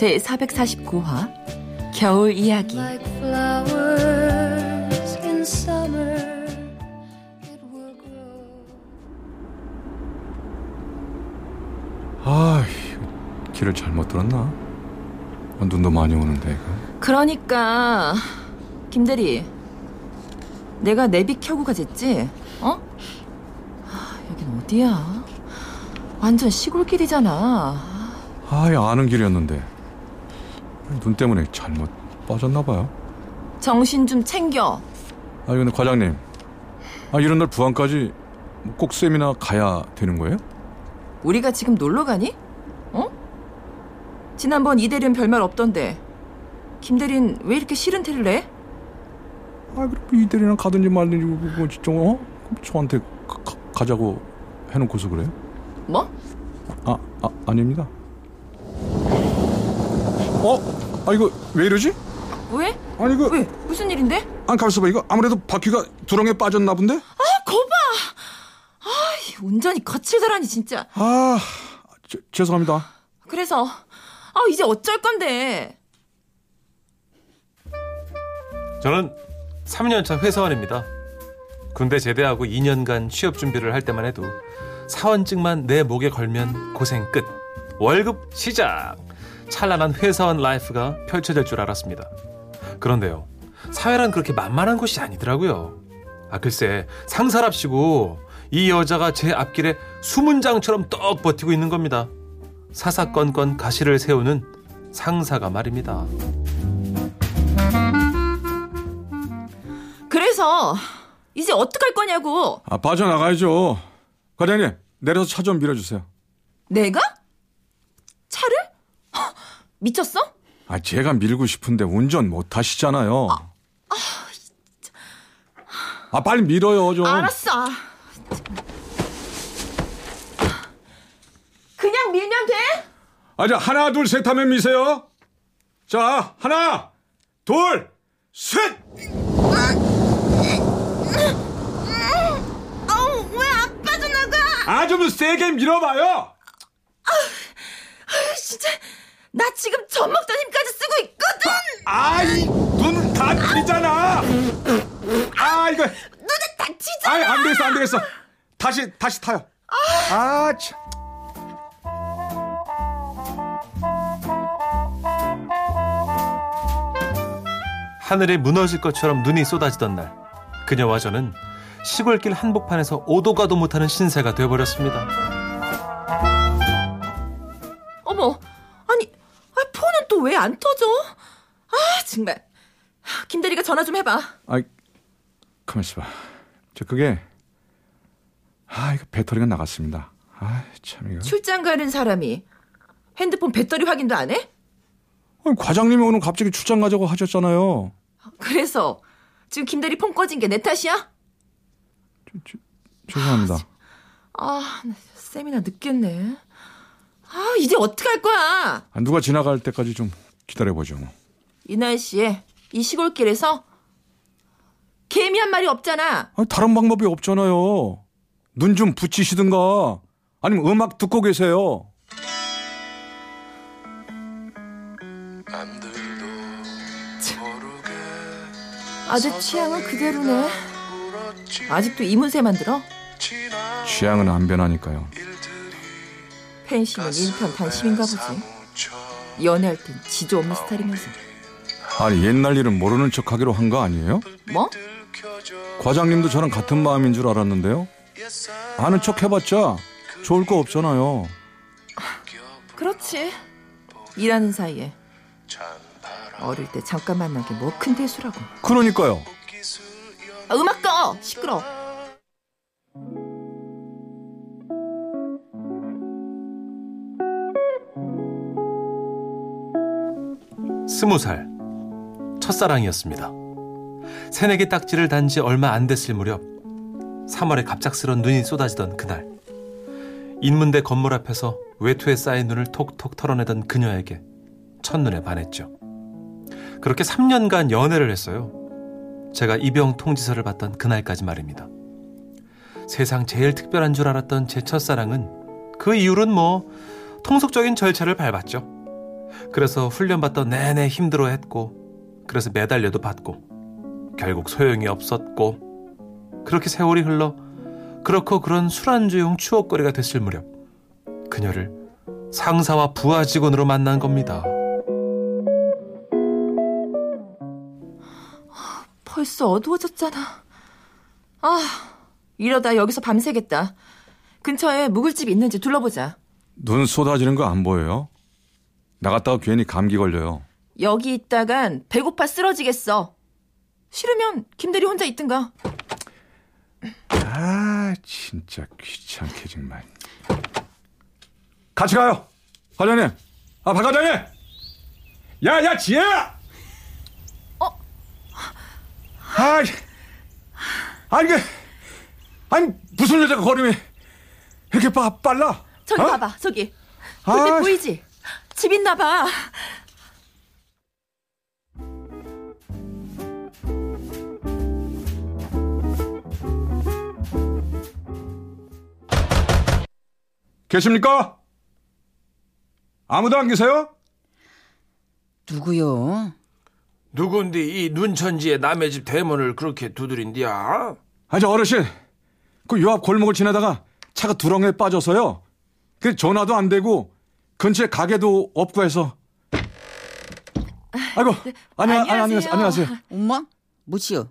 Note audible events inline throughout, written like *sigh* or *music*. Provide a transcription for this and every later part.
제 449화 겨울 이야기 아 길을 잘못 들었나? 아, 눈도 많이 오는데 이거. 그러니까 김대리 내가 내비 켜고 가졌지? 어? 아, 여긴 어디야? 완전 시골길이잖아. 아예 아는 길이었는데 눈 때문에 잘못 빠졌나 봐요. 정신 좀 챙겨. 아 근데 과장님, 아 이런 날 부안까지 꼭 세미나 가야 되는 거예요? 우리가 지금 놀러 가니? 어? 지난번 이대리는 별말 없던데. 김대리는 왜 이렇게 싫은 티를 내? 아 그럼 이대리랑 가든지 말든지 뭐 진짜 어? 저한테 가, 가, 자고 해놓고서 그래요? 뭐? 아, 아 아닙니다. 어? 아 이거 왜 이러지? 왜? 아니 이거 왜? 무슨 일인데? 안 가만있어 봐 이거 아무래도 바퀴가 두렁에 빠졌나 본데? 아 거봐! 아 운전이 거칠더라니 진짜 아 저, 죄송합니다 그래서 아 이제 어쩔 건데 저는 3년차 회사원입니다 군대 제대하고 2년간 취업 준비를 할 때만 해도 사원증만 내 목에 걸면 고생 끝 월급 시작 찬란한 회사원 life가 펼쳐질 줄 알았습니다. 그런데요, 사회란 그렇게 만만한 곳이 아니더라고요. 아, 글쎄, 상사랍시고 이 여자가 제 앞길에 수문장처럼 떡 버티고 있는 겁니다. 사사건건 가시를 세우는 상사가 말입니다. 그래서 이제 어떡할 거냐고. 아 빠져나가야죠 과장님 내려서 차 좀 밀어주세요 내가? 미쳤어? 아 제가 밀고 싶은데 운전 못 하시잖아요. 아, 아, 아 빨리 밀어요 좀. 알았어. 그냥 밀면 돼? 아 자 하나 둘 셋 하면 미세요. 자 하나 둘 셋! 아좀 세게 밀어봐요. 아, 나 지금 젖 먹던 힘까지 쓰고 있거든. 아이 눈 다치잖아. 아 이거 눈에 다치잖아. 아이 안 되겠어 안 되겠어. 다시 다시 타요. 아, 아 참. 하늘이 무너질 것처럼 눈이 쏟아지던 날 그녀와 저는 시골길 한복판에서 오도 가도 못하는 신세가 되어버렸습니다. 안 터져? 아, 정말. 김 대리가 전화 좀 해봐. 아, 가만 있어봐. 저 그게 아, 이거 배터리가 나갔습니다. 아, 참 이거. 출장 가는 사람이 핸드폰 배터리 확인도 안 해? 아니, 과장님이 오늘 갑자기 출장 가자고 하셨잖아요. 그래서 지금 김 대리 폰 꺼진 게 내 탓이야? 저, 죄송합니다. 아, 세미나 늦겠네. 아, 이제 어떡할 거야? 아, 누가 지나갈 때까지 좀 기다려보죠. 이 날씨에 이 시골길에서 개미 한 마리 없잖아. 아, 다른 방법이 없잖아요. 눈 좀 붙이시든가 아니면 음악 듣고 계세요. 아주 취향은 그대로네. 아직도 이문세 만 들어? 취향은 안 변하니까요. 팬심은 일편단심인가 보지. 연애할 땐 지조 없는 스타일이면서. 아니 옛날 일은 모르는 척하기로 한 거 아니에요? 뭐? 과장님도 저랑 같은 마음인 줄 알았는데요. 아는 척 해봤자 좋을 거 없잖아요. 그렇지. 일하는 사이에 어릴 때 잠깐 만난 게 뭐 큰 대수라고. 그러니까요. 아, 음악 꺼! 시끄러. 스무 살 첫사랑이었습니다. 새내기 딱지를 단 지 얼마 안 됐을 무렵 3월에 갑작스런 눈이 쏟아지던 그날 인문대 건물 앞에서 외투에 쌓인 눈을 톡톡 털어내던 그녀에게 첫눈에 반했죠. 그렇게 3년간 연애를 했어요. 제가 입영 통지서를 받던 그날까지 말입니다. 세상 제일 특별한 줄 알았던 제 첫사랑은 그 이후로는 뭐 통속적인 절차를 밟았죠. 그래서 훈련받던 내내 힘들어 했고, 그래서 매달려도 받고, 결국 소용이 없었고, 그렇게 세월이 흘러 그렇고 그런 술안주용 추억거리가 됐을 무렵, 그녀를 상사와 부하 직원으로 만난 겁니다. 벌써 어두워졌잖아. 아, 이러다 여기서 밤새겠다. 근처에 묵을집 있는지 둘러보자. 눈 쏟아지는 거 안 보여요? 나갔다가 괜히 감기 걸려요. 여기 있다간 배고파 쓰러지겠어. 싫으면 김대리 혼자 있든가. 아, 진짜 귀찮게 정말. 같이 가요. 과장님. 아, 박 과장님. 야, 야, 지혜야. 어? 아, 아니 이게 아니 무슨 여자가 걸음이 이렇게 빠, 빨라? 저기 어? 봐봐, 저기. 불빛 아, 보이지? 집 있나 봐. 계십니까? 아무도 안 계세요? 누구요? 누군데 이 눈천지에 남의 집 대문을 그렇게 두드린디야? 아저 어르신 그 요 앞 골목을 지나다가 차가 두렁에 빠져서요. 그 전화도 안 되고 근처에 가게도 없고 해서. 아이고 안녕 안녕하세요. 안녕하세요. 안녕하세요. 엄마? 뭐지요?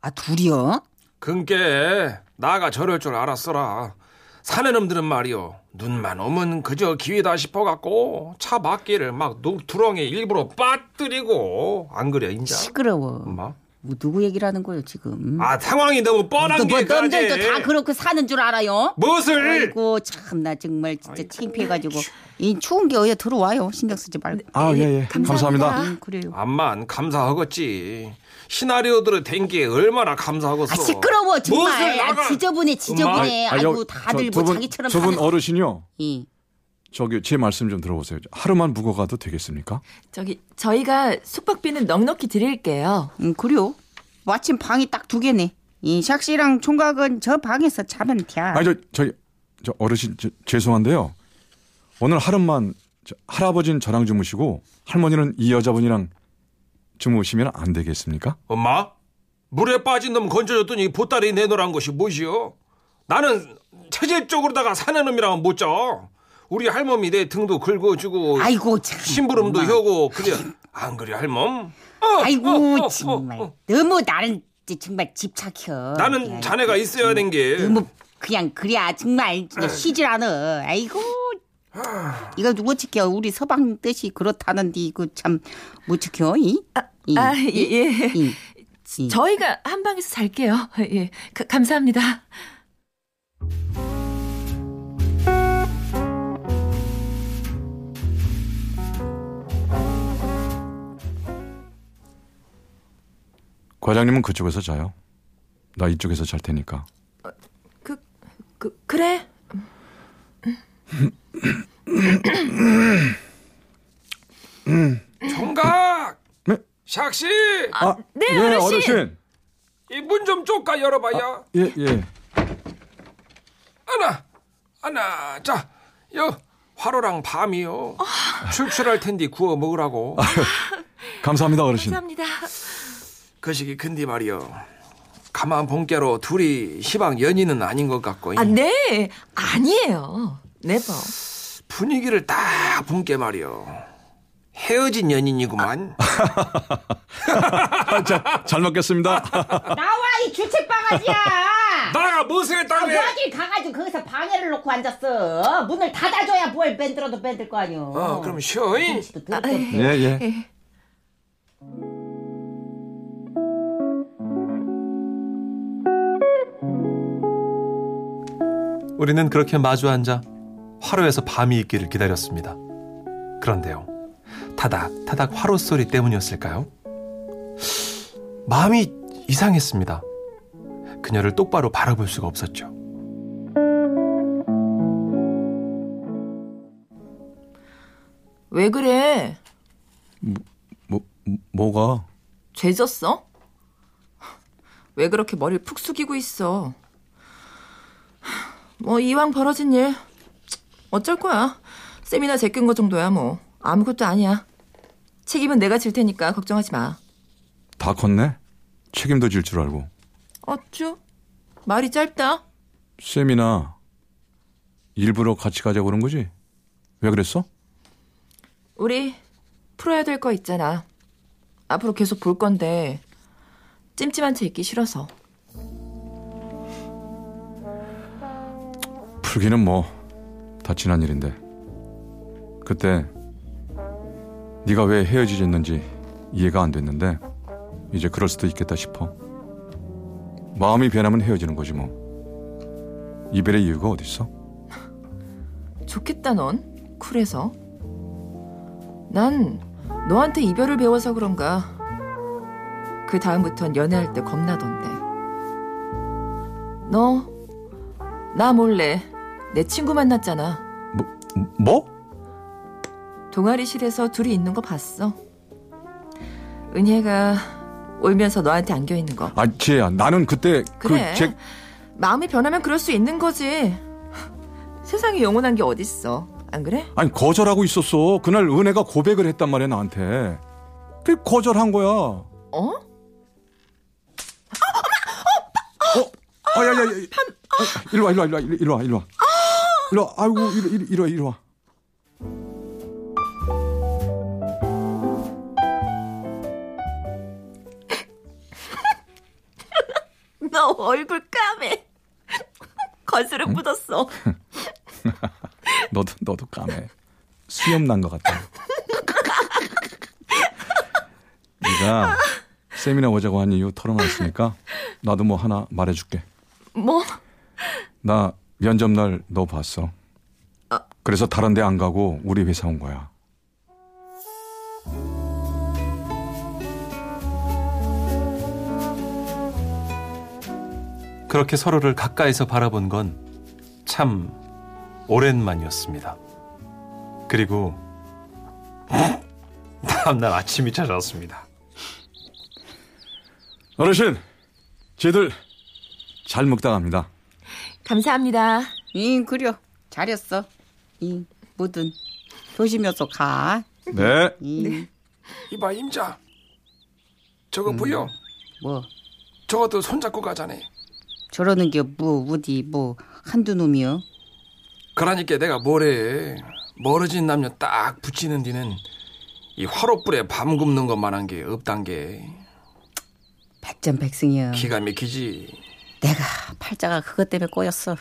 아 둘이요? 근께 나가 저럴 줄 알았어라. 사내 놈들은 말이요. 눈만 오면 그저 기회다 싶어갖고 차 밖에를 막 노- 두렁에 일부러 빠뜨리고 안 그래 인자? 시끄러워. 엄마? 뭐 누구 얘기를 하는 거예요 지금? 아 상황이 너무 뻔한 또 뭐, 게 가지. 놈들도 다 그렇게 사는 줄 알아요? 무엇을? 아이고 참 나 정말 진짜 창피해가지고 이 추운 게 어여 들어와요 신경 쓰지 말고. 아예 예. 감사합니다. 감사합니다. 음, 그래요. 암만 감사하겠지. 시나리오들을 된게 얼마나 감사하겠어. 아 시끄러워 정말. 무엇을 나가? 아, 지저분해 지저분해. 아, 아이고 여- 다들 저뭐두 분- 자기처럼 두분 사는. 어르신이요. 예. 저기 제 말씀 좀 들어보세요. 하루만 묵어 가도 되겠습니까? 저기 저희가 숙박비는 넉넉히 드릴게요. 음 그래요. 마침 방이 딱 두 개네. 이 샥씨랑 총각은 저 방에서 자면 돼. 아니 저 저기 저 어르신 저, 죄송한데요. 오늘 하루만 저, 할아버지는 저랑 주무시고 할머니는 이 여자분이랑 주무시면 안 되겠습니까? 엄마? 물에 빠진 놈 건져줬더니 보따리 내놓으란 것이 무엇이요? 나는 체질 쪽으로다가 사는 놈이랑은 못 자. 우리 할멈이 내 등도 긁어주고 아이고 참. 심부름도 엄마. 하고 그래 안 그래 할멈? 어, 아이고 어, 어, 정말 어, 어. 너무 나를 정말 집착혀. 나는 야, 자네가 있어야 된 게. 너무 그냥 그래야 정말 진짜 쉬질 않아. 아이고. 이거 누구 지켜? 우리 서방 뜻이 그렇다는데 이거 참 못 지켜. 이? 이? 아, 예, 예. 이? 이? 저희가 한 방에서 살게요. 예. 가- 감사합니다. 과장님은 그쪽에서 자요. 나 이쪽에서 잘 테니까. 그, 그 그래. 총각! 네? 샥씨! 아, 네, 예, 어르신. 어르신. 이문좀 쪼까 열어봐야. 예, 예. 하나, 하나, 자, 여 화로랑 밤이요. 출출할 텐데 구워 먹으라고. *laughs* 감사합니다, 어르신. 감사합니다. 그 시기 근데 말이요. 가만 본께로 둘이 시방 연인은 아닌 것 같고 아, 네. 아니에요. 네버. 분위기를 딱 본께 말이요. 헤어진 연인이구만. 아, *laughs* 자, 잘 먹겠습니다. *laughs* 나와 이 주책 바가지야. *laughs* 나가 무엇을 아, 했다네. 어딜 가가지고 거기서 방해를 놓고 앉았어. 문을 닫아줘야 뭘 밴들어도 밴들 거 아니오. 어, 그럼 쉬어. 잉? 아, 예, 예. 예. 우리는 그렇게 마주 앉아 화로에서 밤이 있기를 기다렸습니다. 그런데요. 타닥 타닥 화로 소리 때문이었을까요? 마음이 이상했습니다. 그녀를 똑바로 바라볼 수가 없었죠. 왜 그래? 뭐 뭐가? 죄졌어? 왜 그렇게 머리를 푹 숙이고 있어? 뭐 이왕 벌어진 일 어쩔 거야. 세미나 제낀 거 정도야 뭐 아무것도 아니야. 책임은 내가 질 테니까 걱정하지 마. 다 컸네. 책임도 질 줄 알고. 어쭈? 말이 짧다. 쌤이나 일부러 같이 가자고 그런 거지? 왜 그랬어? 우리 풀어야 될 거 있잖아. 앞으로 계속 볼 건데 찜찜한 채 있기 싫어서. 풀기는 뭐 다 지난 일인데 그때 네가 왜 헤어지졌는지 이해가 안 됐는데 이제 그럴 수도 있겠다 싶어 마음이 변하면 헤어지는 거지 뭐 이별의 이유가 어딨어? *laughs* 좋겠다 넌 쿨해서. 난 너한테 이별을 배워서 그런가. 그 다음부턴 연애할 때 겁나던데. 너 나 몰래 내 친구 만났잖아. 뭐? 동아리실에서 둘이 있는 거 봤어. 은혜가 울면서 너한테 안겨 있는 거. 아 지혜야 나는 그때 그래. 그 제 마음이 변하면 그럴 수 있는 거지. 세상에 영원한 게 어딨어. 안 그래? 아니 거절하고 있었어 그날 은혜가 고백을 했단 말이야 나한테 그 거절한 거야 어? 어? 아야야야 이리 와 이리 와 이리 와 이리 와 이리 와 와 아이고 이리 이리 이리 와 이리 와너 얼굴 까매. 거스름 묻었어. *laughs* 너도 너도 까매. 수염 난 것 같아. 네가 세미나 오자고 한 이유 털어놨으니까 나도 뭐 하나 말해줄게. 뭐? 나 면접 날 너 봤어. 그래서 다른 데 안 가고 우리 회사 온 거야. 그렇게 서로를 가까이서 바라본 건 참 오랜만이었습니다. 그리고 다음날 아침이 찾아왔습니다. 어르신, 쟤들 잘 먹다 갑니다. 감사합니다. 응 그려 잘했어. 응 뭐든 조심해서 가. 네. 응. 이봐 임자. 저거 보여? 뭐 저것도 손잡고 가자네. 저러는 게 뭐 어디 뭐 한두 놈이여. 그러니까 내가 뭐래. 멀어진 남녀 딱 붙이는 뒤는 이 화로불에 밤 굽는 것만한 게 없단 게 백전백승이여. 기가 막히지. 내가 팔자가 그것 때문에 꼬였어.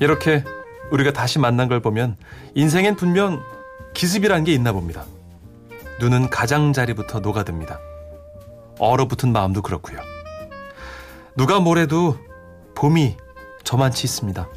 이렇게 우리가 다시 만난 걸 보면 인생엔 분명 기습이란 게 있나 봅니다. 눈은 가장자리부터 녹아듭니다. 얼어붙은 마음도 그렇고요. 누가 뭐래도 봄이 저만치 있습니다.